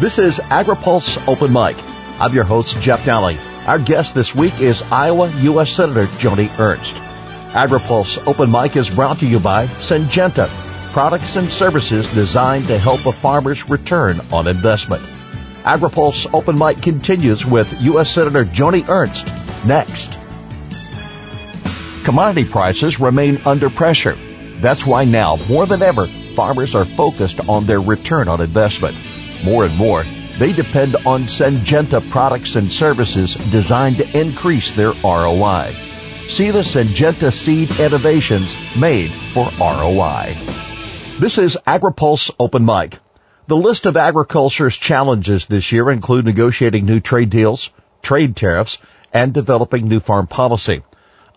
This is AgriPulse Open Mic. I'm your host, Jeff Nalley. Our guest this week is Iowa U.S. Senator Joni Ernst. AgriPulse Open Mic is brought to you by Syngenta, products and services designed to help a farmer's return on investment. AgriPulse Open Mic continues with U.S. Senator Joni Ernst next. Commodity prices remain under pressure. That's why now, more than ever, farmers are focused on their return on investment. More and more, they depend on Syngenta products and services designed to increase their ROI. See the Syngenta seed innovations made for ROI. This is AgriPulse Open Mic. The list of agriculture's challenges this year include negotiating new trade deals, trade tariffs, and developing new farm policy.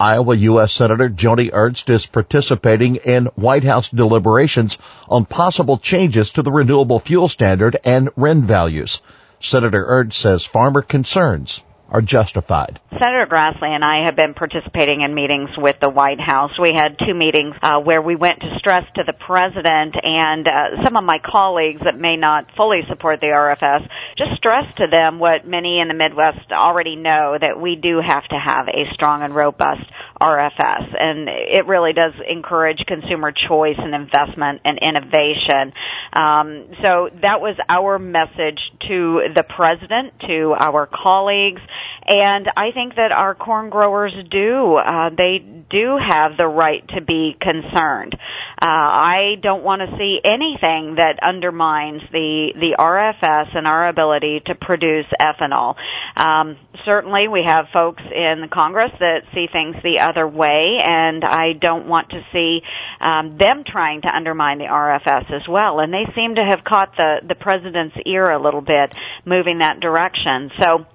Iowa U.S. Senator Joni Ernst is participating in White House deliberations on possible changes to the renewable fuel standard and RIN values. Senator Ernst says farmer concerns are justified. Senator Grassley and I have been participating in meetings with the White House. We had two meetings uh, where we went to stress to the president and uh, some of my colleagues that may not fully support the RFS, just stress to them what many in the Midwest already know that we do have to have a strong and robust RFS, and it really does encourage consumer choice and investment and innovation. Um, so that was our message to the president, to our colleagues, and I think that our corn growers do. Uh, they do have the right to be concerned. Uh, I don't want to see anything that undermines the the RFS and our ability to produce ethanol. Um, certainly, we have folks in Congress that see things the other way, and I don't want to see um, them trying to undermine the RFS as well. And they seem to have caught the the president's ear a little bit, moving that direction. So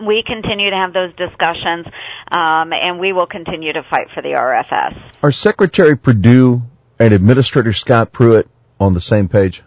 we continue to have those discussions, um, and we will continue to fight for the RFS. Are Secretary Perdue and Administrator Scott Pruitt on the same page?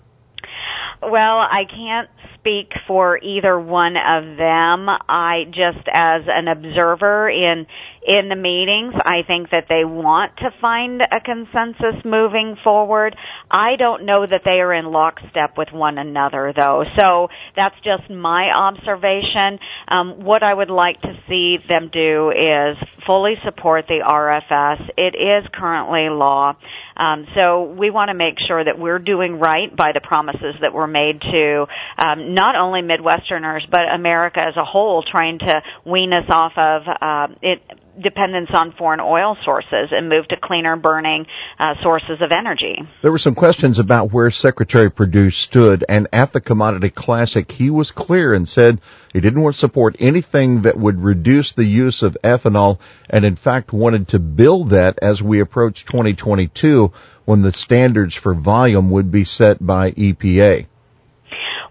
Well, I can't speak for either one of them. I just as an observer in in the meetings, I think that they want to find a consensus moving forward. I don't know that they are in lockstep with one another though. So that's just my observation. Um, what I would like to see them do is fully support the RFS. It is currently law. Um, so we want to make sure that we're doing right by the promises that were made to um, not only Midwesterners but America as a whole, trying to wean us off of uh, it dependence on foreign oil sources and move to cleaner burning uh, sources of energy. There were some questions about where Secretary Perdue stood, and at the Commodity Classic, he was clear and said he didn't want to support anything that would reduce the use of ethanol, and in fact wanted to build that as we approach 2022 when the standards for volume would be set by EPA.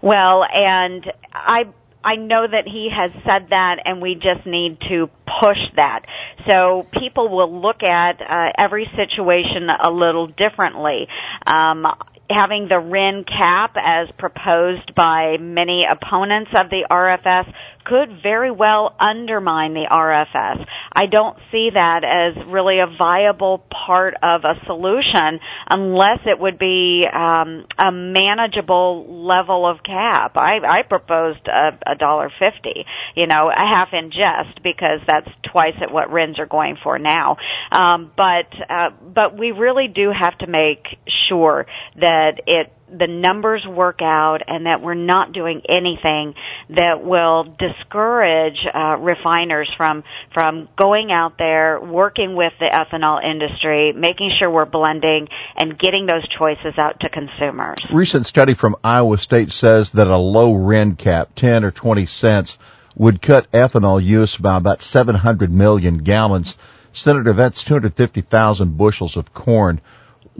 Well, and I I know that he has said that and we just need to push that. So people will look at uh, every situation a little differently. Um, having the RIN cap as proposed by many opponents of the RFS could very well undermine the RFS. I don't see that as really a viable part of a solution unless it would be um, a manageable level of cap. I, I proposed a dollar fifty, you know, a half in jest because that's twice at what RINs are going for now. Um, but uh, but we really do have to make sure that it the numbers work out and that we're not doing anything that will discourage uh, refiners from from going out there working with the ethanol industry making sure we're blending and getting those choices out to consumers. Recent study from Iowa State says that a low RIN cap 10 or 20 cents would cut ethanol use by about 700 million gallons. Senator that's 250,000 bushels of corn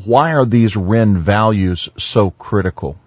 why are these RIN values so critical?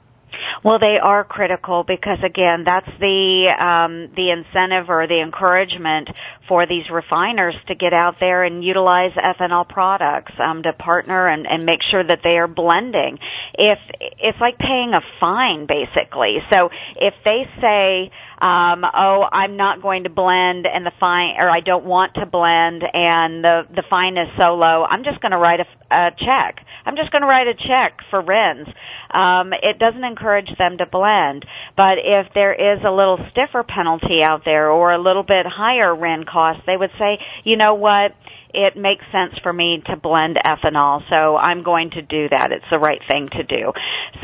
Well, they are critical because again, that's the um, the incentive or the encouragement for these refiners to get out there and utilize ethanol products, um, to partner and, and make sure that they are blending. If it's like paying a fine, basically. So if they say, um, oh, I'm not going to blend and the fine, or I don't want to blend and the, the fine is so low, I'm just going to write a, a check. I'm just going to write a check for RINs. Um, it doesn't encourage them to blend. But if there is a little stiffer penalty out there or a little bit higher RIN cost, they would say, you know what? it makes sense for me to blend ethanol, so I'm going to do that. It's the right thing to do.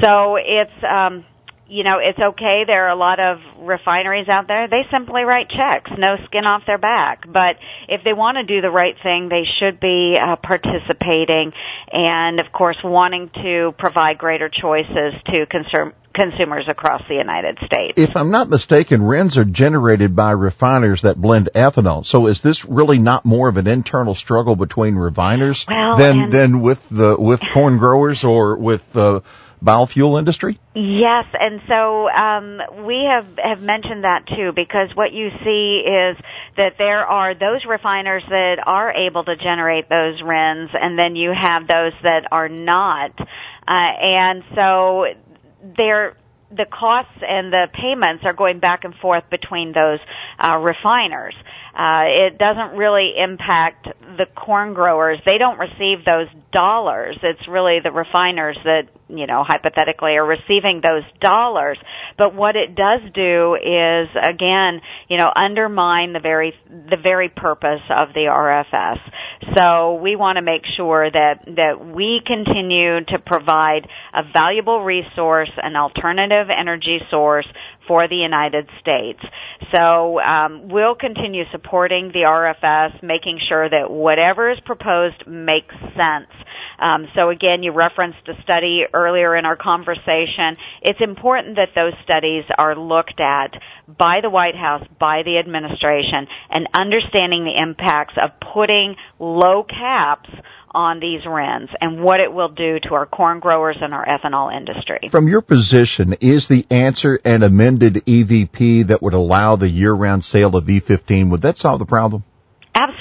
So it's um you know, it's okay. There are a lot of refineries out there. They simply write checks, no skin off their back. But if they want to do the right thing, they should be uh, participating and, of course, wanting to provide greater choices to consumer consumers across the United States. If I'm not mistaken, RINs are generated by refiners that blend ethanol. So is this really not more of an internal struggle between refiners well, than than with the with corn growers or with the biofuel industry? Yes, and so um, we have have mentioned that too because what you see is that there are those refiners that are able to generate those RINs, and then you have those that are not, uh, and so they're the costs and the payments are going back and forth between those uh, refiners. Uh, it doesn't really impact the corn growers. They don't receive those dollars. It's really the refiners that, you know, hypothetically are receiving those dollars. But what it does do is, again, you know, undermine the very, the very purpose of the RFS. So we want to make sure that, that we continue to provide a valuable resource, an alternative energy source for the United States. So um, we'll continue supporting the RFS, making sure that whatever is proposed makes sense. Um, so again, you referenced a study earlier in our conversation. It's important that those studies are looked at by the White House, by the administration, and understanding the impacts of putting low caps on these RINs and what it will do to our corn growers and our ethanol industry. From your position, is the answer an amended RVP that would allow the year-round sale of E15? Would that solve the problem? Absolutely.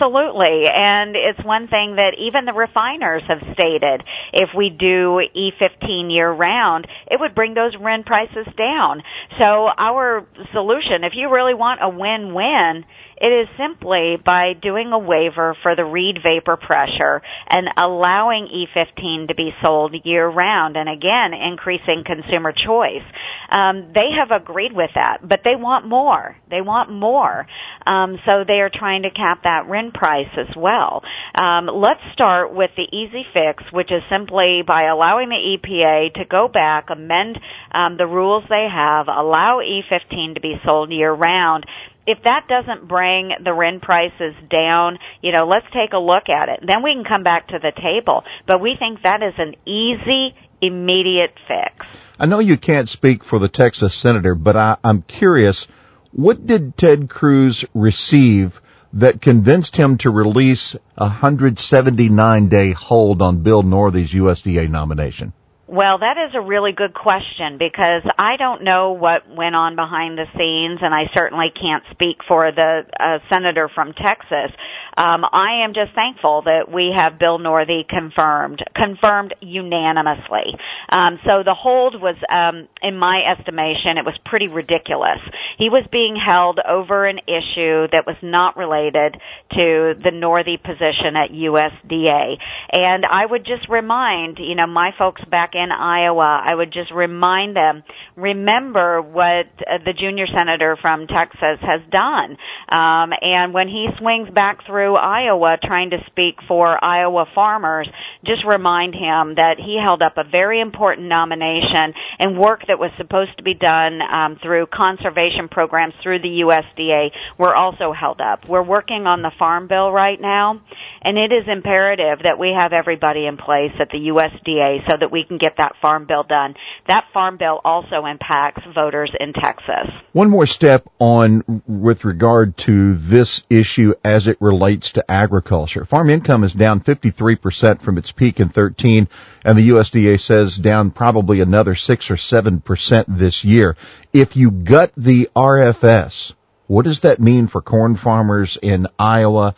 And it's one thing that even the refiners have stated. If we do E15 year round, it would bring those RIN prices down. So our solution, if you really want a win-win, it is simply by doing a waiver for the Reid vapor pressure and allowing E15 to be sold year round and again increasing consumer choice. Um, they have agreed with that, but they want more. They want more. Um, so they are trying to cap that Price as well. Um, let's start with the easy fix, which is simply by allowing the EPA to go back, amend um, the rules they have, allow E15 to be sold year round, if that doesn't bring the RIN prices down, you know, let's take a look at it. Then we can come back to the table. But we think that is an easy, immediate fix. I know you can't speak for the Texas senator, but I, I'm curious, what did Ted Cruz receive that convinced him to release a 179 day hold on Bill Northey's USDA nomination? Well, that is a really good question because I don't know what went on behind the scenes, and I certainly can't speak for the uh, senator from Texas. Um, I am just thankful that we have Bill Northey confirmed, confirmed unanimously. Um, so the hold was, um, in my estimation, it was pretty ridiculous. He was being held over an issue that was not related to the Northey position at USDA, and I would just remind, you know, my folks back in Iowa, I would just remind them, remember what uh, the junior senator from Texas has done. Um, and when he swings back through Iowa trying to speak for Iowa farmers, just remind him that he held up a very important nomination and work that was supposed to be done um, through conservation programs through the USDA were also held up. We're working on the farm bill right now, and it is imperative that we have everybody in place at the USDA so that we can get that farm bill done. That farm bill also impacts voters in Texas. One more step on with regard to this issue as it relates to agriculture. Farm income is down 53% from its peak in 13 and the USDA says down probably another 6 or 7% this year. If you gut the RFS, What does that mean for corn farmers in Iowa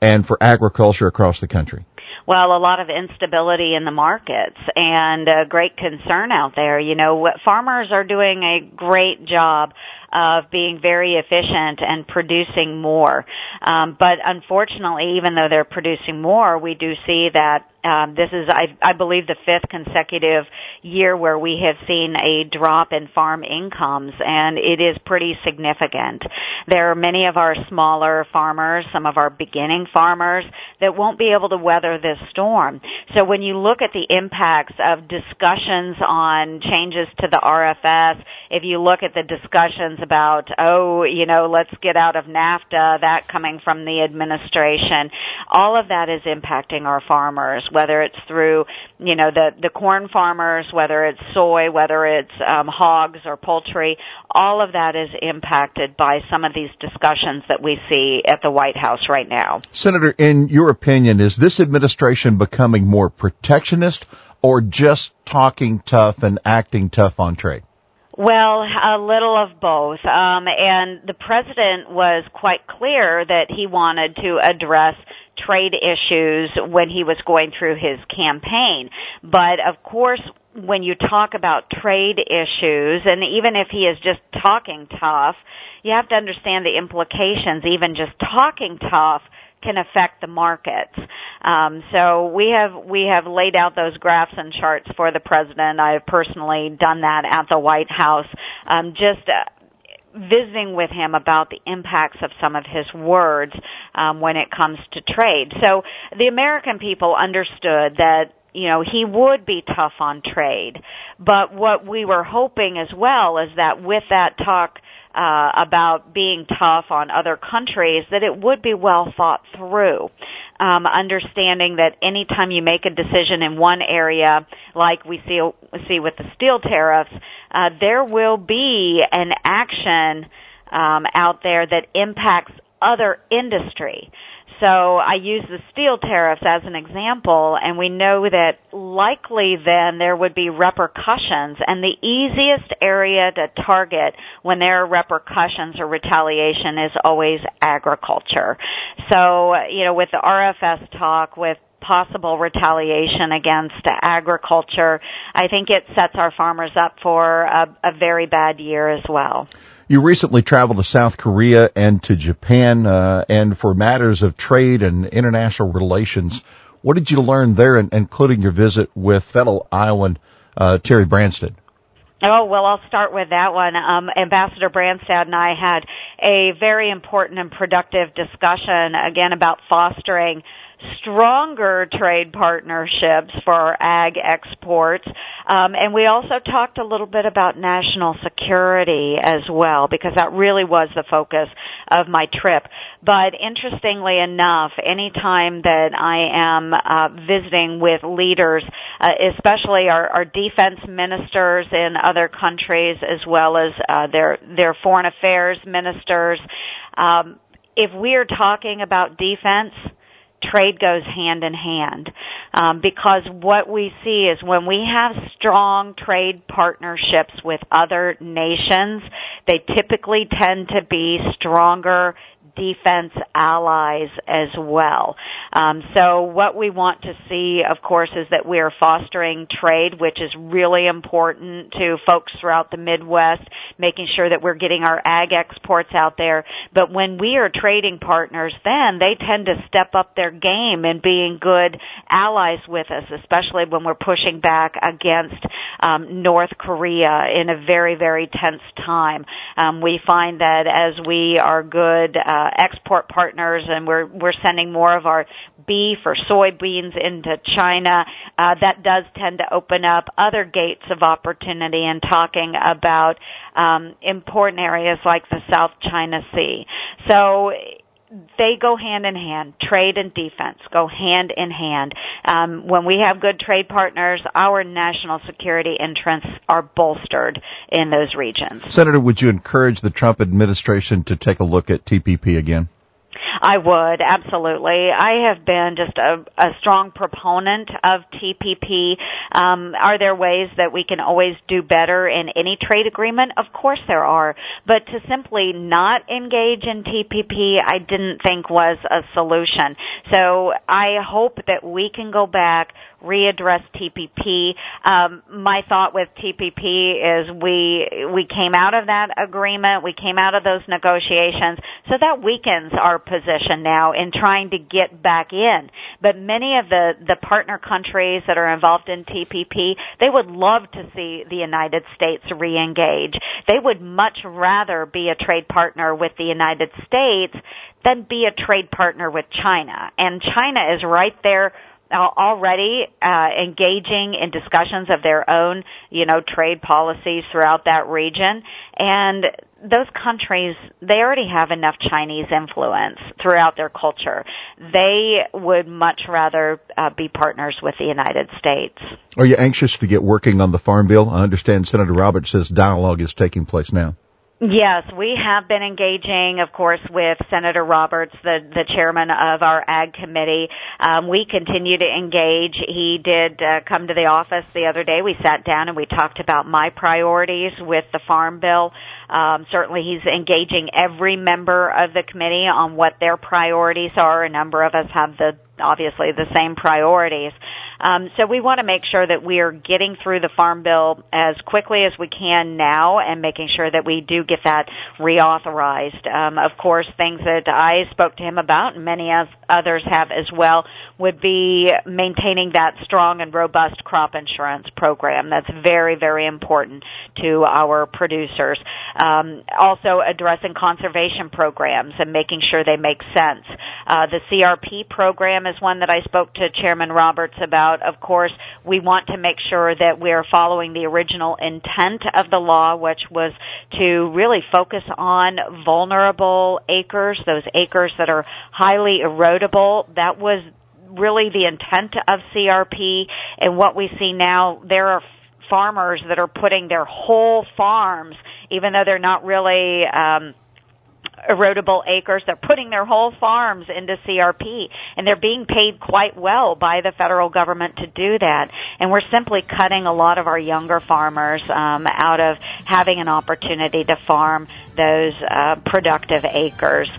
and for agriculture across the country? well, a lot of instability in the markets and a great concern out there. You know, farmers are doing a great job of being very efficient and producing more. Um, but unfortunately, even though they're producing more, we do see that um, this is, I, I believe, the fifth consecutive year where we have seen a drop in farm incomes, and it is pretty significant. There are many of our smaller farmers, some of our beginning farmers, that won't be able to weather this storm. So when you look at the impacts of discussions on changes to the RFS, if you look at the discussions about, oh, you know, let's get out of NAFTA, that coming from the administration, all of that is impacting our farmers whether it's through, you know, the, the corn farmers, whether it's soy, whether it's um, hogs or poultry, all of that is impacted by some of these discussions that we see at the White House right now. Senator, in your opinion, is this administration becoming more protectionist or just talking tough and acting tough on trade? Well, a little of both. Um, and the president was quite clear that he wanted to address trade issues when he was going through his campaign. But of course, when you talk about trade issues, and even if he is just talking tough, you have to understand the implications. Even just talking tough can affect the markets. Um, so we have we have laid out those graphs and charts for the president. I have personally done that at the White House. Um, just uh, visiting with him about the impacts of some of his words um, when it comes to trade. So the American people understood that you know he would be tough on trade, but what we were hoping as well is that with that talk. Uh, about being tough on other countries, that it would be well thought through um, understanding that anytime you make a decision in one area, like we see see with the steel tariffs, uh, there will be an action um, out there that impacts other industry. So I use the steel tariffs as an example, and we know that likely then there would be repercussions, and the easiest area to target when there are repercussions or retaliation is always agriculture. So, you know, with the RFS talk, with possible retaliation against agriculture, I think it sets our farmers up for a, a very bad year as well. You recently traveled to South Korea and to Japan, uh, and for matters of trade and international relations, what did you learn there, including your visit with fellow Iowan uh, Terry Branstad? Oh, well, I'll start with that one. Um, Ambassador Branstad and I had a very important and productive discussion again about fostering stronger trade partnerships for our ag exports. Um, and we also talked a little bit about national security as well, because that really was the focus of my trip. But interestingly enough, anytime that I am uh, visiting with leaders, uh, especially our, our, defense ministers in other countries, as well as uh, their their foreign affairs ministers, um, if we are talking about defense, trade goes hand in hand. Um, because what we see is when we have strong trade partnerships with other nations, they typically tend to be stronger defense allies as well. Um, so what we want to see, of course, is that we are fostering trade, which is really important to folks throughout the Midwest, making sure that we're getting our ag exports out there. But when we are trading partners, then they tend to step up their game in being good allies with us, especially when we're pushing back against um, North Korea in a very, very tense time. Um, we find that as we are good uh, uh, export partners, and we're we're sending more of our beef or soybeans into China. Uh, that does tend to open up other gates of opportunity and talking about um, important areas like the South China Sea. So they go hand in hand. Trade and defense go hand in hand. Um, when we have good trade partners, our national security interests are bolstered in those regions. Senator, would you encourage the Trump administration to take a look at TPP again? I would absolutely. I have been just a, a strong proponent of TPP. Um, are there ways that we can always do better in any trade agreement? Of course there are, but to simply not engage in TPP, I didn't think was a solution. So I hope that we can go back readdress TPP. Um, my thought with TPP is we we came out of that agreement, we came out of those negotiations, so that weakens our position now in trying to get back in. But many of the the partner countries that are involved in TPP, they would love to see the United States reengage. They would much rather be a trade partner with the United States than be a trade partner with China. And China is right there already uh, engaging in discussions of their own, you know, trade policies throughout that region. And those countries, they already have enough Chinese influence throughout their culture. They would much rather uh, be partners with the United States. Are you anxious to get working on the Farm Bill? I understand Senator Roberts says dialogue is taking place now. Yes, we have been engaging, of course, with Senator Roberts, the, the chairman of our Ag Committee. Um, we continue to engage. He did uh, come to the office the other day. We sat down and we talked about my priorities with the Farm Bill. Um, certainly, he's engaging every member of the committee on what their priorities are. A number of us have the obviously the same priorities. Um, so we want to make sure that we are getting through the farm bill as quickly as we can now, and making sure that we do get that reauthorized. Um, of course, things that I spoke to him about, and many others have as well, would be maintaining that strong and robust crop insurance program. That's very, very important to our producers. Um, also, addressing conservation programs and making sure they make sense. Uh, the CRP program is one that I spoke to Chairman Roberts about. Of course, we want to make sure that we're following the original intent of the law, which was to really focus on vulnerable acres, those acres that are highly erodible. That was really the intent of CRP and what we see now, there are farmers that are putting their whole farms, even though they're not really, um, erodible acres. They're putting their whole farms into CRP and they're being paid quite well by the federal government to do that. And we're simply cutting a lot of our younger farmers um, out of having an opportunity to farm those uh, productive acres.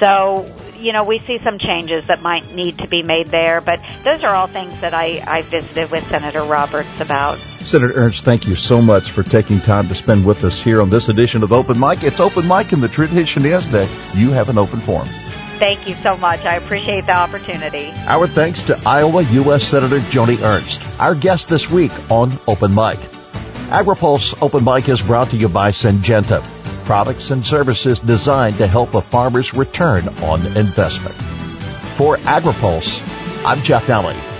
So, you know, we see some changes that might need to be made there, but those are all things that I, I visited with Senator Roberts about. Senator Ernst, thank you so much for taking time to spend with us here on this edition of Open Mic. It's Open Mic, and the tradition is that you have an open forum. Thank you so much. I appreciate the opportunity. Our thanks to Iowa U.S. Senator Joni Ernst, our guest this week on Open Mic. AgriPulse Open Mic is brought to you by Syngenta, products and services designed to help a farmer's return on investment. For AgriPulse, I'm Jeff Nalley.